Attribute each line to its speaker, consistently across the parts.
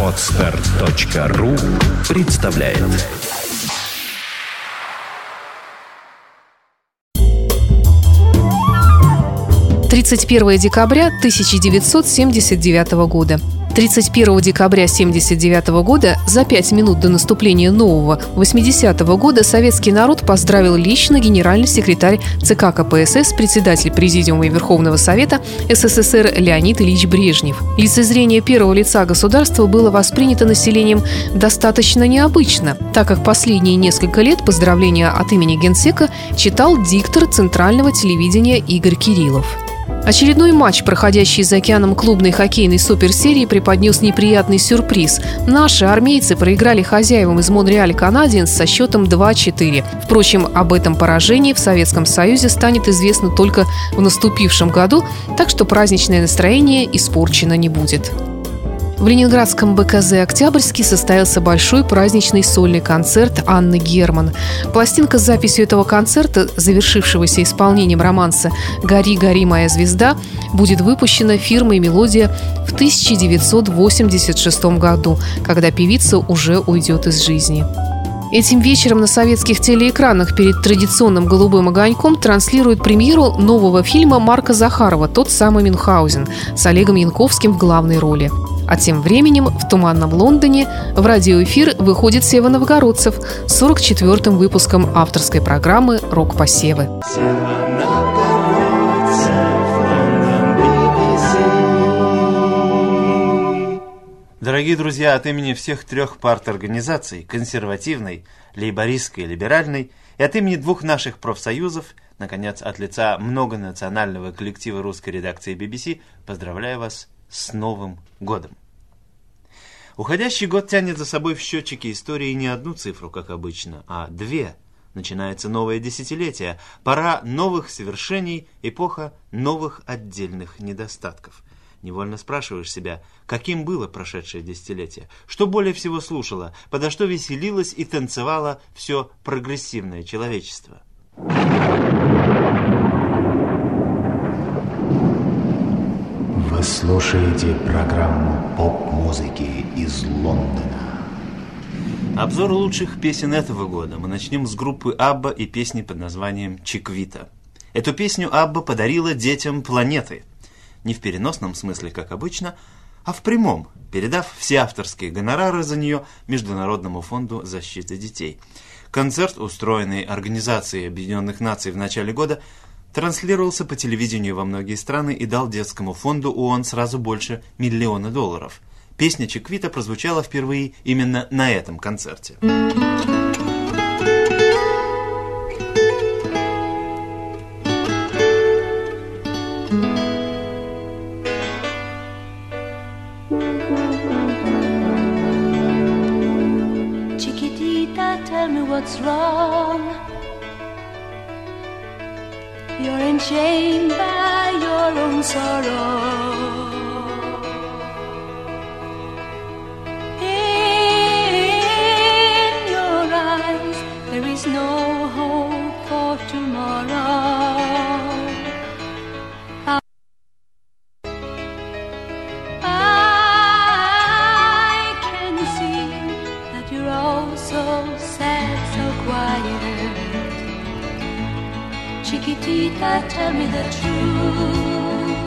Speaker 1: Отстар.ру представляет
Speaker 2: Тридцать первое декабря 1979 года. 31 декабря 1979 года, за пять минут до наступления нового 80-го года, советский народ поздравил лично генеральный секретарь ЦК КПСС, председатель Президиума Верховного Совета СССР Леонид Ильич Брежнев. Лицезрение первого лица государства было воспринято населением достаточно необычно, так как последние несколько лет поздравления от имени генсека читал диктор Центрального телевидения Игорь Кириллов. Очередной матч, проходящий за океаном клубной хоккейной суперсерии, преподнес неприятный сюрприз. Наши армейцы проиграли хозяевам из Монреаля Канадиенс со счетом 2-4. Впрочем, об этом поражении в Советском Союзе станет известно только в наступившем году, так что праздничное настроение испорчено не будет. В Ленинградском БКЗ «Октябрьский» состоялся большой праздничный сольный концерт Анны Герман. Пластинка с записью этого концерта, завершившегося исполнением романса «Гори, гори, моя звезда», будет выпущена фирмой «Мелодия» в 1986 году, когда певица уже уйдет из жизни. Этим вечером на советских телеэкранах перед традиционным «Голубым огоньком» транслируют премьеру нового фильма Марка Захарова «Тот самый Мюнхгаузен» с Олегом Янковским в главной роли. А тем временем в туманном Лондоне в радиоэфир выходит Сева Новгородцев с 44-м выпуском авторской программы «Рок-посевы».
Speaker 3: Дорогие друзья, от имени всех трех парт-организаций – консервативной, лейбористской и либеральной, и от имени двух наших профсоюзов, наконец, от лица многонационального коллектива русской редакции BBC, поздравляю вас с Новым годом! Уходящий год тянет за собой в счетчике истории не одну цифру, как обычно, а две. Начинается новое десятилетие, пора новых совершений, эпоха новых отдельных недостатков. Невольно спрашиваешь себя, каким было прошедшее десятилетие, что более всего слушало, подо что веселилось и танцевало все прогрессивное человечество.
Speaker 4: Слушаете программу поп-музыки из Лондона.
Speaker 3: Обзор лучших песен этого года мы начнем с группы Абба и песни под названием «Чиквита». Эту песню Абба подарила детям планеты. Не в переносном смысле, как обычно, а в прямом, передав все авторские гонорары за нее Международному фонду защиты детей. Концерт, устроенный Организацией Объединенных Наций в начале года, транслировался по телевидению во многие страны и дал детскому фонду ООН сразу больше миллиона долларов. Песня Чиквита прозвучала впервые именно на этом концерте.
Speaker 5: What's wrong. You're by your own sorrow. Tell me the truth.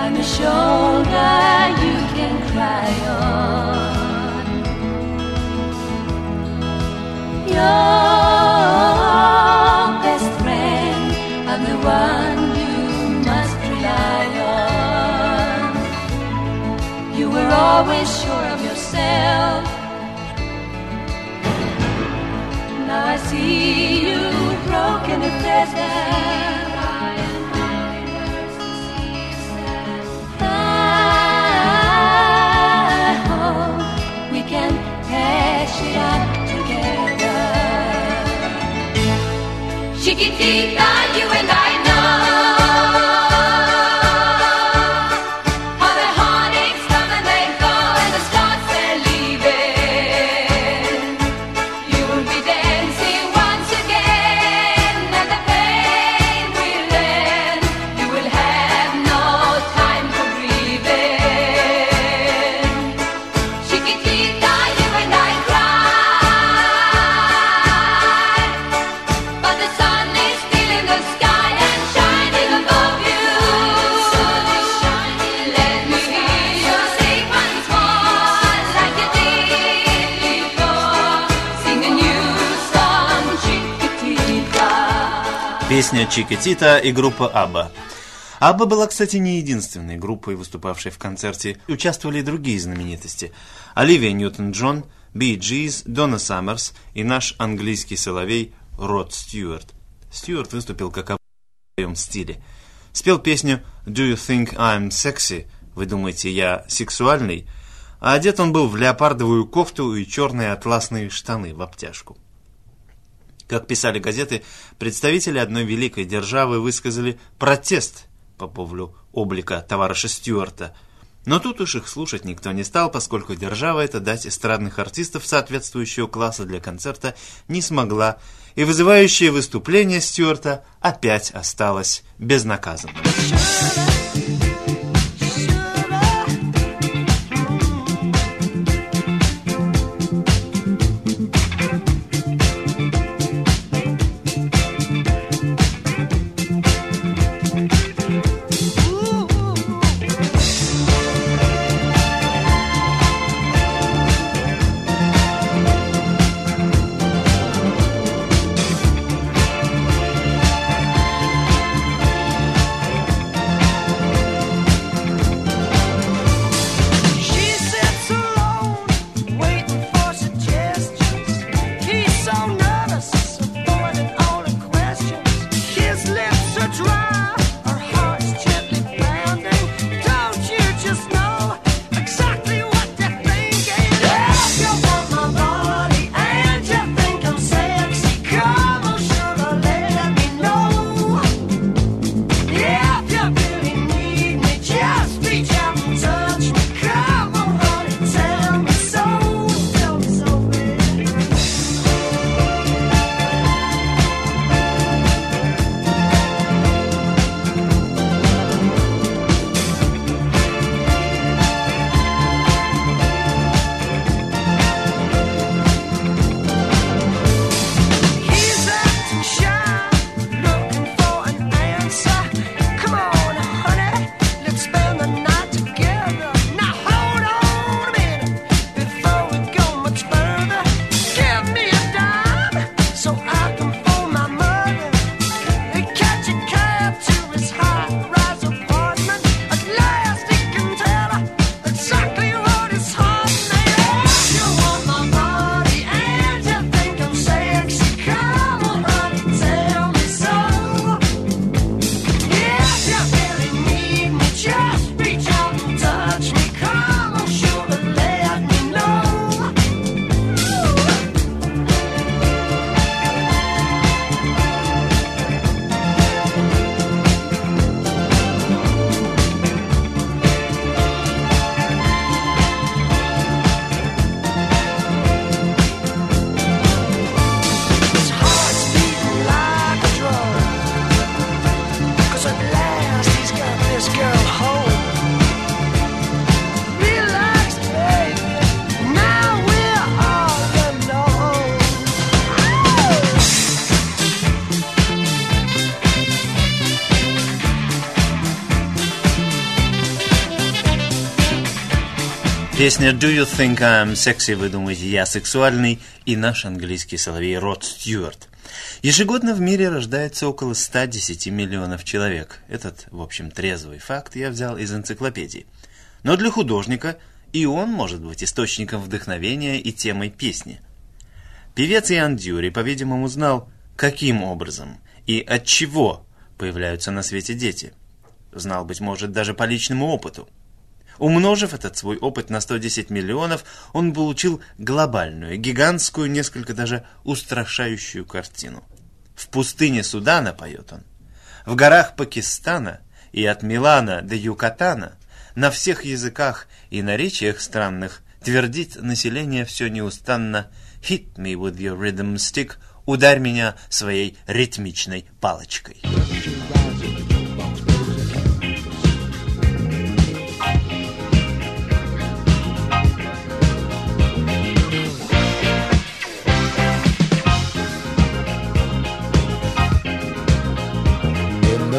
Speaker 5: I'm a shoulder you can cry on. Your best friend, I'm the one you must rely on. You were always sure of yourself. Now I see you Chiquitita, you and I
Speaker 3: Песня Чикатита и группа Абба. Абба была, кстати, не единственной группой, выступавшей в концерте. Участвовали и другие знаменитости. Оливия Ньютон-Джон, Би Джиз, Донна Саммерс и наш английский соловей Род Стюарт. Стюарт выступил как Абба в своем стиле. Спел песню «Do you think I'm sexy?» Вы думаете, я сексуальный? А одет он был в леопардовую кофту и черные атласные штаны в обтяжку. Как писали газеты, представители одной великой державы высказали протест по поводу облика товарища Стюарта. Но тут уж их слушать никто не стал, поскольку держава эта дать эстрадных артистов соответствующего класса для концерта не смогла, и вызывающее выступление Стюарта опять осталось безнаказанным. Песня «Do you think I'm sexy?» Вы думаете, я сексуальный? И наш английский соловей Род Стюарт. Ежегодно в мире рождается около 110 миллионов человек. Этот, в общем, трезвый факт я взял из энциклопедии. Но для художника и он может быть источником вдохновения и темой песни. Певец Иоанн Дюри, по-видимому, знал, каким образом и от чего появляются на свете дети. Знал, быть может, даже по личному опыту. Умножив этот свой опыт на 110 миллионов, он получил глобальную, гигантскую, несколько даже устрашающую картину. В пустыне Судана, поет он, в горах Пакистана и от Милана до Юкатана, на всех языках и наречиях странных, твердит население все неустанно «Hit me with your rhythm stick», «Ударь меня своей ритмичной палочкой».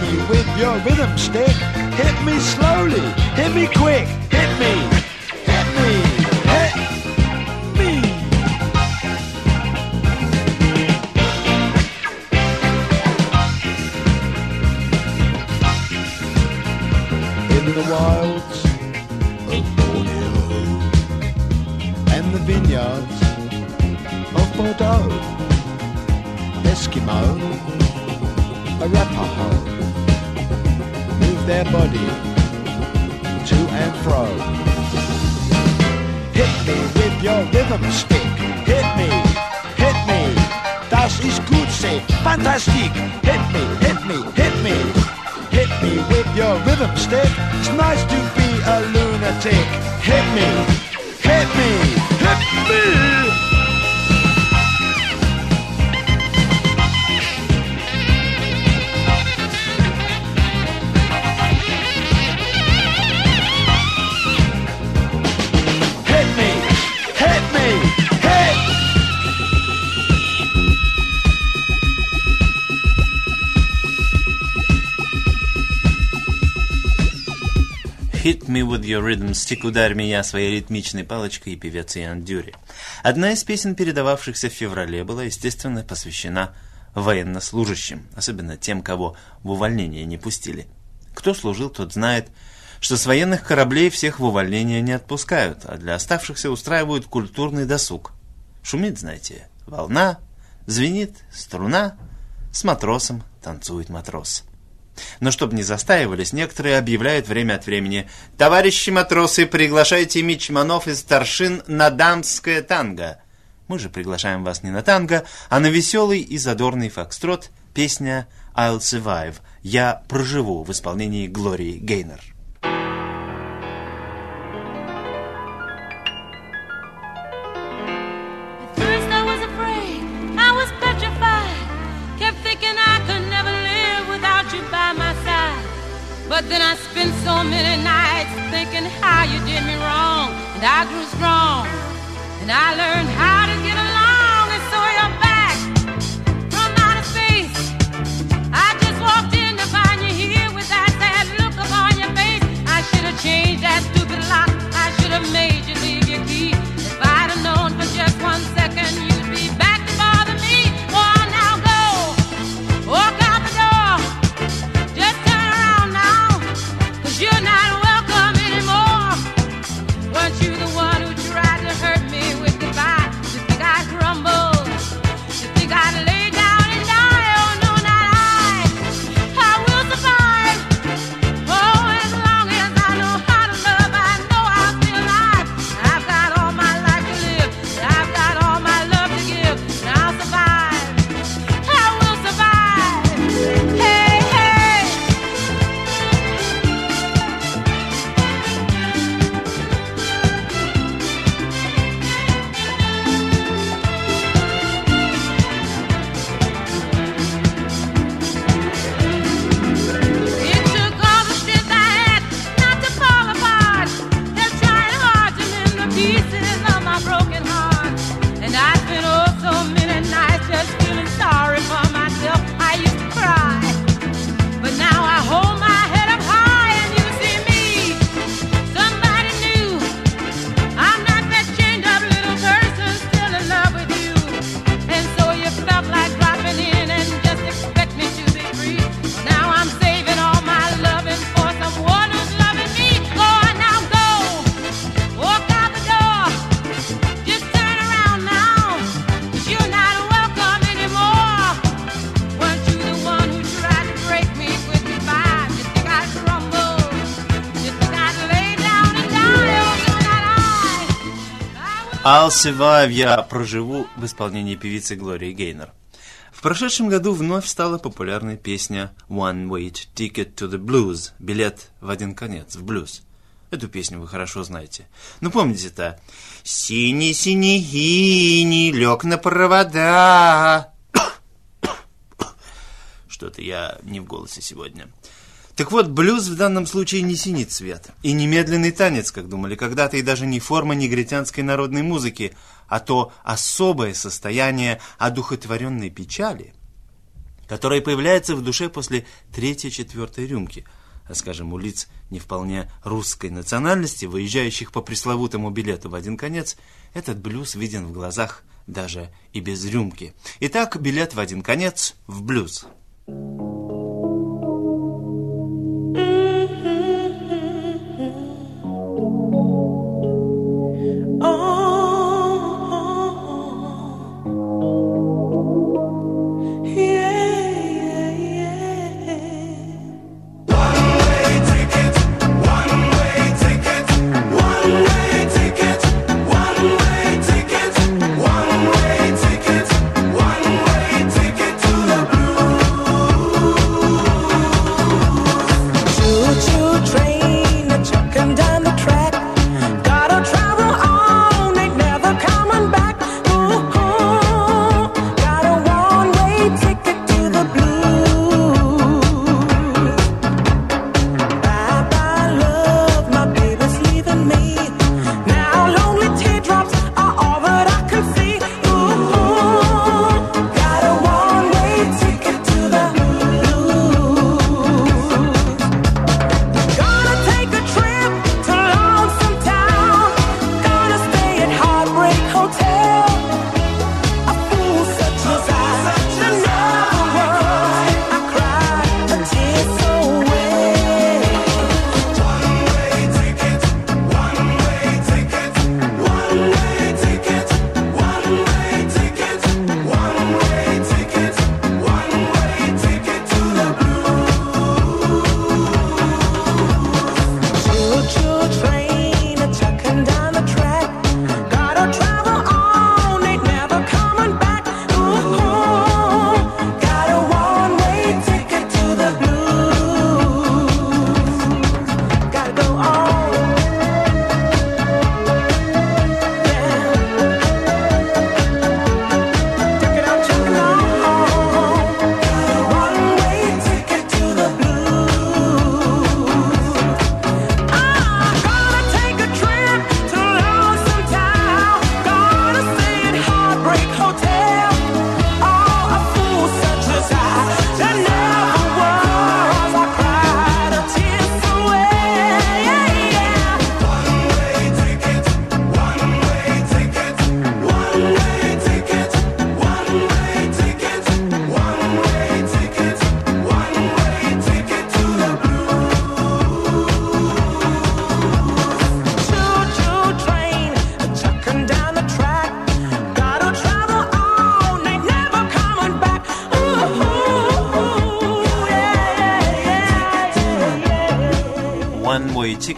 Speaker 6: Me with your rhythm stick. Hit me slowly, hit me quick. Hit me, hit me, hit me. In the wilds of Borneo and the vineyards of Bordeaux, Eskimo, Arapaho move their body to and fro. Hit me with your rhythm stick. Hit me, hit me. Das ist gut, say fantastic. Hit me, hit me, hit me. Hit me with your rhythm stick. It's nice to be a lunatic. Hit me, hit me, hit me. Me
Speaker 7: with your rhythm stick, ударь меня своей ритмичной палочкой и певец Иоанн Дюри. Одна из песен, передававшихся в феврале, была, естественно, посвящена военнослужащим, особенно тем, кого в увольнение не пустили. Кто служил, тот знает, что с военных кораблей всех в увольнение не отпускают, а для оставшихся устраивают культурный досуг. Шумит, знаете, волна, звенит струна, с матросом танцует матрос. Но чтобы не застаивались, некоторые объявляют время от времени «Товарищи матросы, приглашайте мичманов и старшин на дамское танго». Мы же приглашаем вас не на танго, а на веселый и задорный фокстрот, песня «I'll survive» «Я проживу» в исполнении Глории Гейнер.
Speaker 3: I'll survive,
Speaker 7: я проживу в исполнении певицы Глории Гейнер. В прошедшем году вновь стала популярной песня One Way Ticket to the Blues, билет в один конец, в блюз. Эту песню вы хорошо знаете. Ну, помните-то? Синий-синий гини лег на провода. Что-то я не в голосе сегодня.
Speaker 3: Так вот, блюз в данном случае не синий цвет. И не медленный танец, как думали когда-то, и даже не форма негритянской народной музыки, а то особое состояние одухотворенной печали, которое появляется в душе после третьей-четвертой рюмки, а, скажем, у лиц не вполне русской национальности, выезжающих по пресловутому билету в один конец, этот блюз виден в глазах даже и без рюмки. Итак, билет в один конец в блюз.
Speaker 8: Choo-choo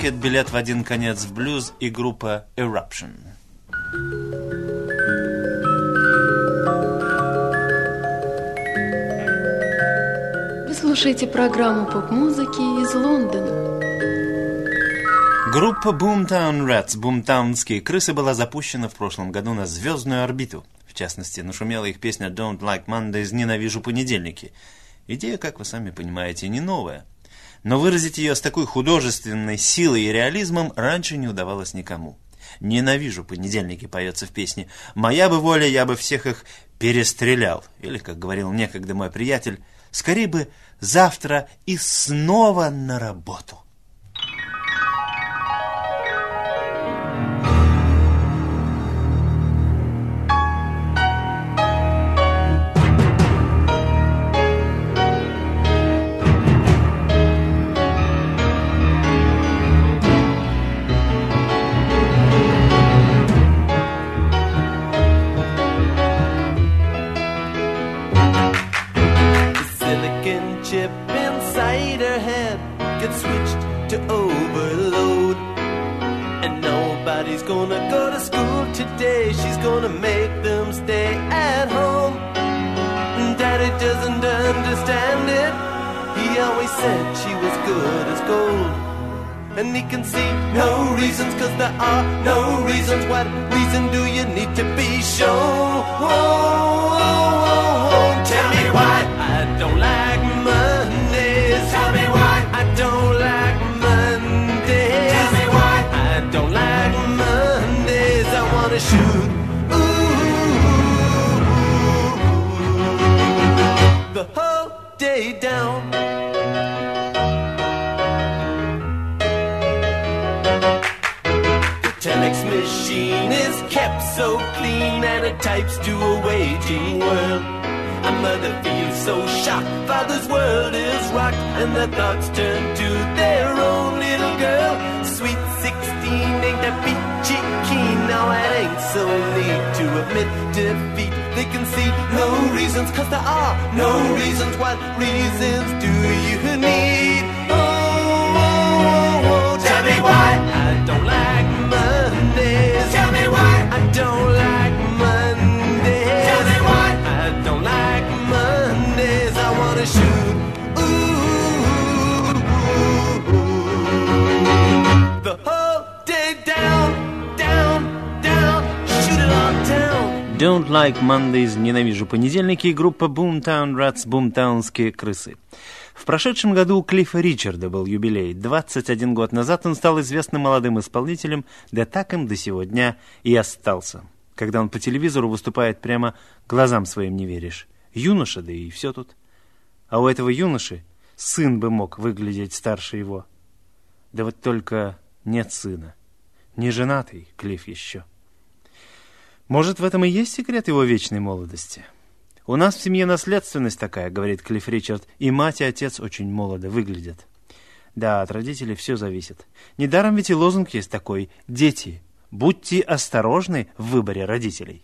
Speaker 8: Ticket,
Speaker 3: билет в один конец в блюз и группа Eruption.
Speaker 9: Вы слушаете программу поп-музыки из Лондона.
Speaker 3: Группа Boomtown Rats, бумтаунские крысы, была запущена в прошлом году на звездную орбиту. В частности, нашумела их песня Don't Like Mondays «Ненавижу понедельники». Идея, как вы сами понимаете, не новая. Но выразить ее с такой художественной силой и реализмом раньше не удавалось никому. «Ненавижу понедельники» поется в песне. «Моя бы воля, я бы всех их перестрелял». Или, как говорил некогда мой приятель, «Скорее бы завтра и снова на работу».
Speaker 10: He always said she was good as gold. And he can see no reasons, cause there are no reasons. What reason do you need to be shown? Oh, oh, oh, oh! Tell me why I don't like Mondays. Tell me why I don't like Mondays. Tell me why I don't like Mondays. I wanna shoot. ooh the whole day down. So clean and it types to a waging world. A mother feels so shocked, father's world is rocked, and the thoughts turn to their own little girl. Sweet 16 ain't that peachy keen, now it ain't so neat to admit defeat. They can see no reasons, cause there are no reasons. What reasons do you need? Like Mondays,
Speaker 3: ненавижу понедельники и группа Boomtown Rats, бумтаунские крысы. В прошедшем году у Клиффа Ричарда был юбилей. 21 год назад он стал известным молодым исполнителем, да так им до сего дня и остался. Когда он по телевизору выступает прямо глазам своим не веришь. Юноша, да и все тут. А у этого юноши сын бы мог выглядеть старше его. Да вот только нет сына. Не женатый Клифф еще. Может, в этом и есть секрет его вечной молодости? «У нас в семье наследственность такая», — говорит Клифф Ричард, «и мать и отец очень молодо выглядят». Да, от родителей все зависит. Недаром ведь и лозунг есть такой «Дети, будьте осторожны в выборе родителей».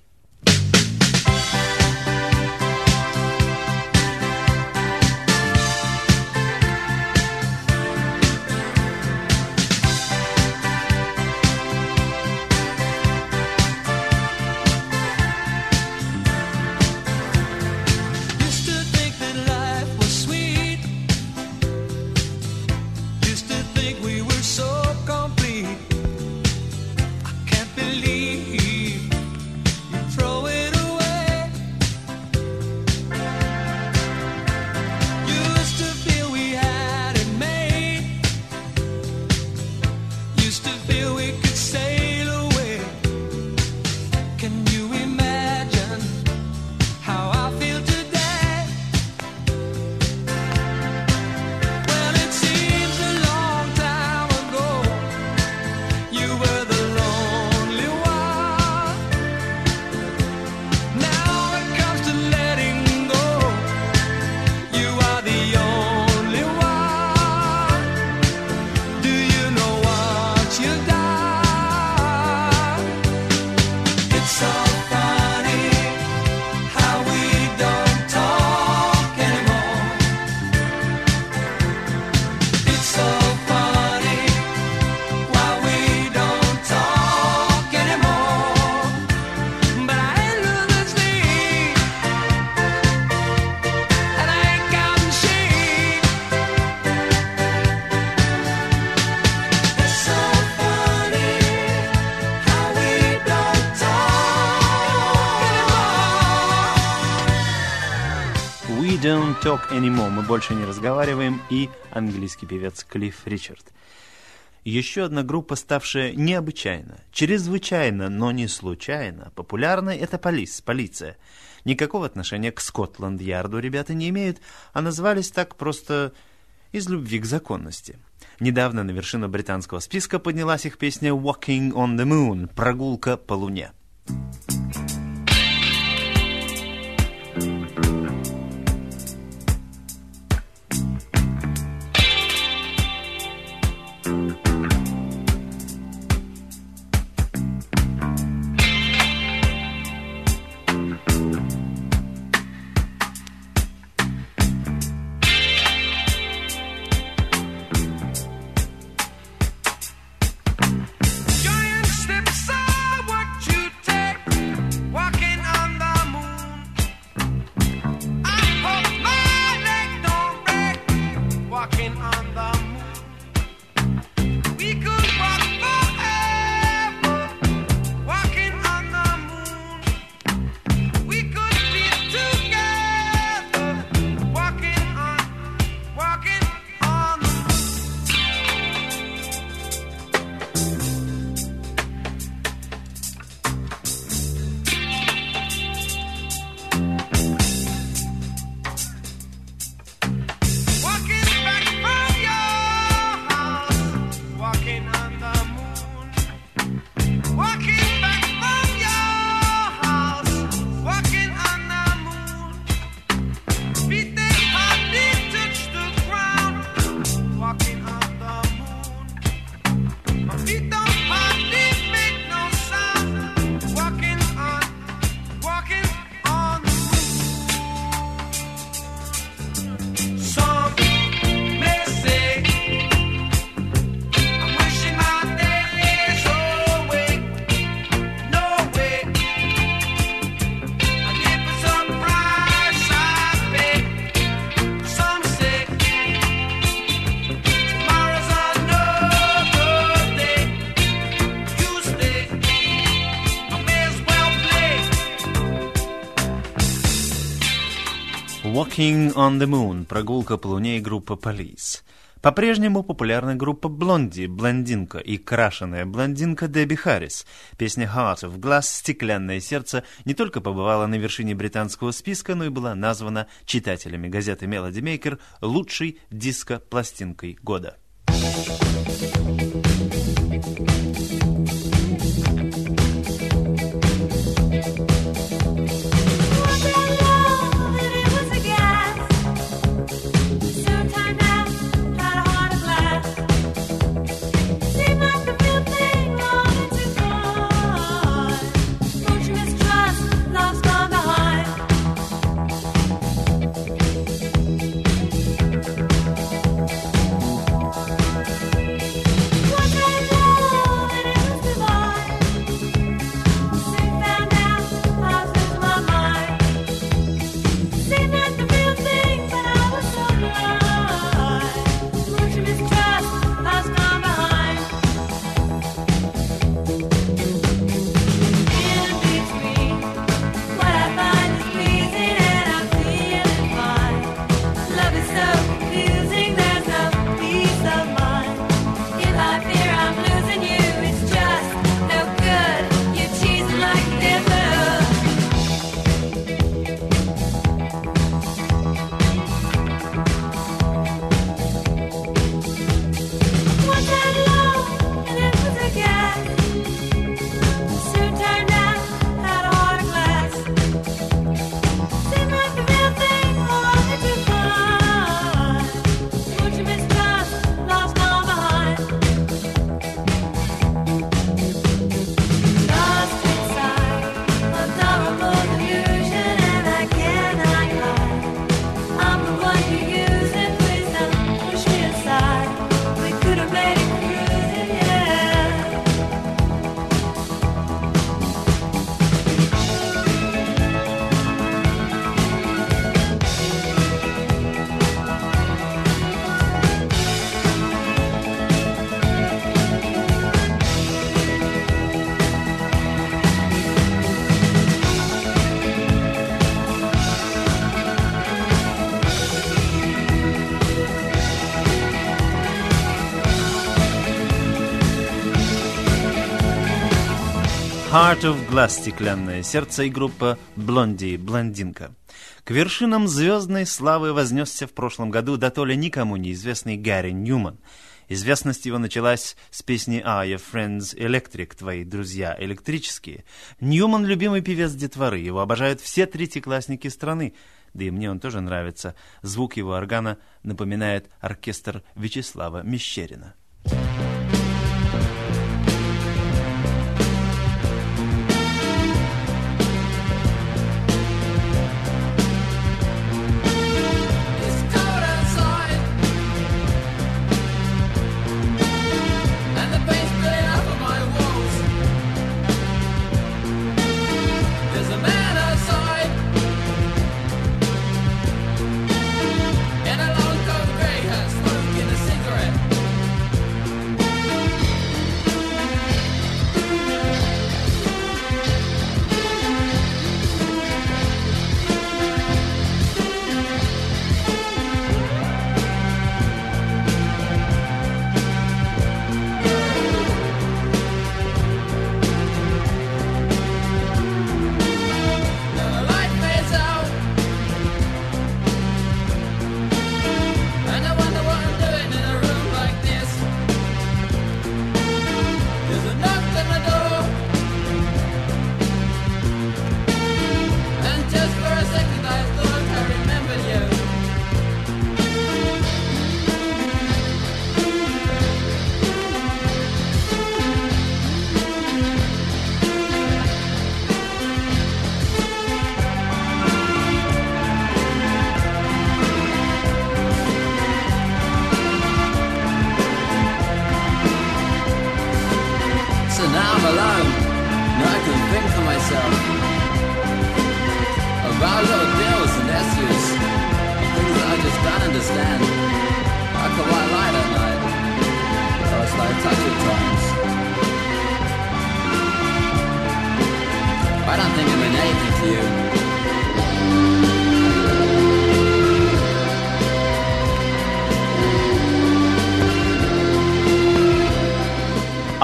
Speaker 8: Talk anymore.
Speaker 3: Мы больше не разговариваем. И английский певец Клифф Ричард. Еще одна группа, ставшая необычайно, чрезвычайно, но не случайно популярной, это полис, полиция. Никакого отношения к Скотланд-Ярду ребята не имеют, а назвались так просто из любви к законности. Недавно на вершину британского списка поднялась их песня «Walking on the Moon» – «Прогулка по луне».
Speaker 11: Walking on the Moon, прогулка по луне и группа Police. По-прежнему популярна группа Блонди, блондинка и крашеная блондинка Дебби Харрис. Песня Heart of Glass «Стеклянное сердце» не только побывала на вершине британского списка, но и была названа читателями газеты Melody Maker лучшей диско-пластинкой года. Of Glass, стеклянное сердце и группа Блонди, блондинка. К вершинам звездной славы вознесся в прошлом году до толя никому неизвестный Гарри Ньюман. Известность его началась с песни «Are your friends electric?» «Твои друзья электрические». Ньюман – любимый певец детворы, его обожают все третьеклассники страны. Да и мне он тоже нравится. Звук его органа напоминает оркестр Вячеслава Мещерина.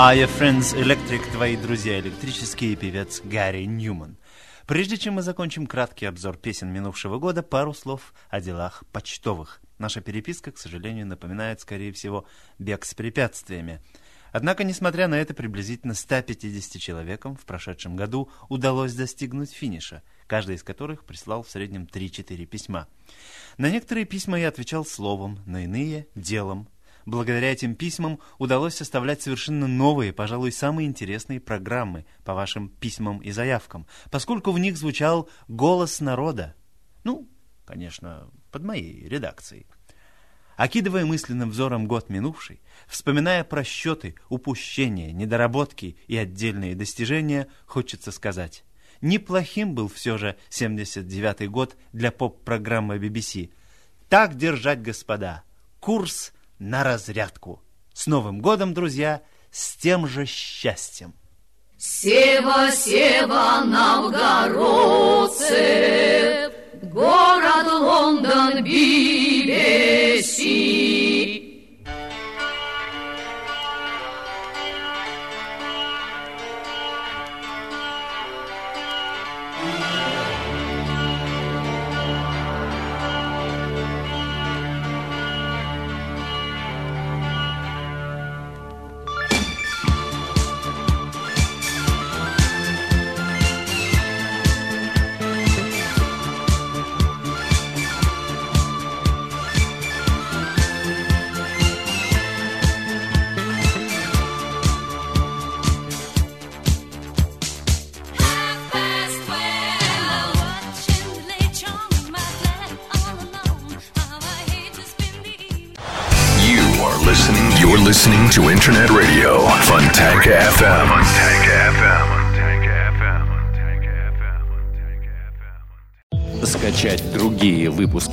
Speaker 3: Are Your Friends Electric, твои друзья электрические, певец Гарри Ньюман. Прежде чем мы закончим краткий обзор песен минувшего года, пару слов о делах почтовых. Наша переписка, к сожалению, напоминает, скорее всего, бег с препятствиями. Однако, несмотря на это, приблизительно 150 человекам в прошедшем году удалось достигнуть финиша, каждый из которых прислал в среднем 3-4 письма. На некоторые письма я отвечал словом, на иные – делом. Благодаря этим письмам удалось составлять совершенно новые, пожалуй, самые интересные программы по вашим письмам и заявкам, поскольку в них звучал голос народа. Ну, конечно, под моей редакцией. Окидывая мысленным взором год минувший, вспоминая просчеты, упущения, недоработки и отдельные достижения, хочется сказать, неплохим был все же 79-й год для поп-программы BBC. Так держать, господа, курс на разрядку. С Новым годом, друзья, с тем же счастьем!
Speaker 12: Сева, Сева, новгородцы, город Лондон, BBC.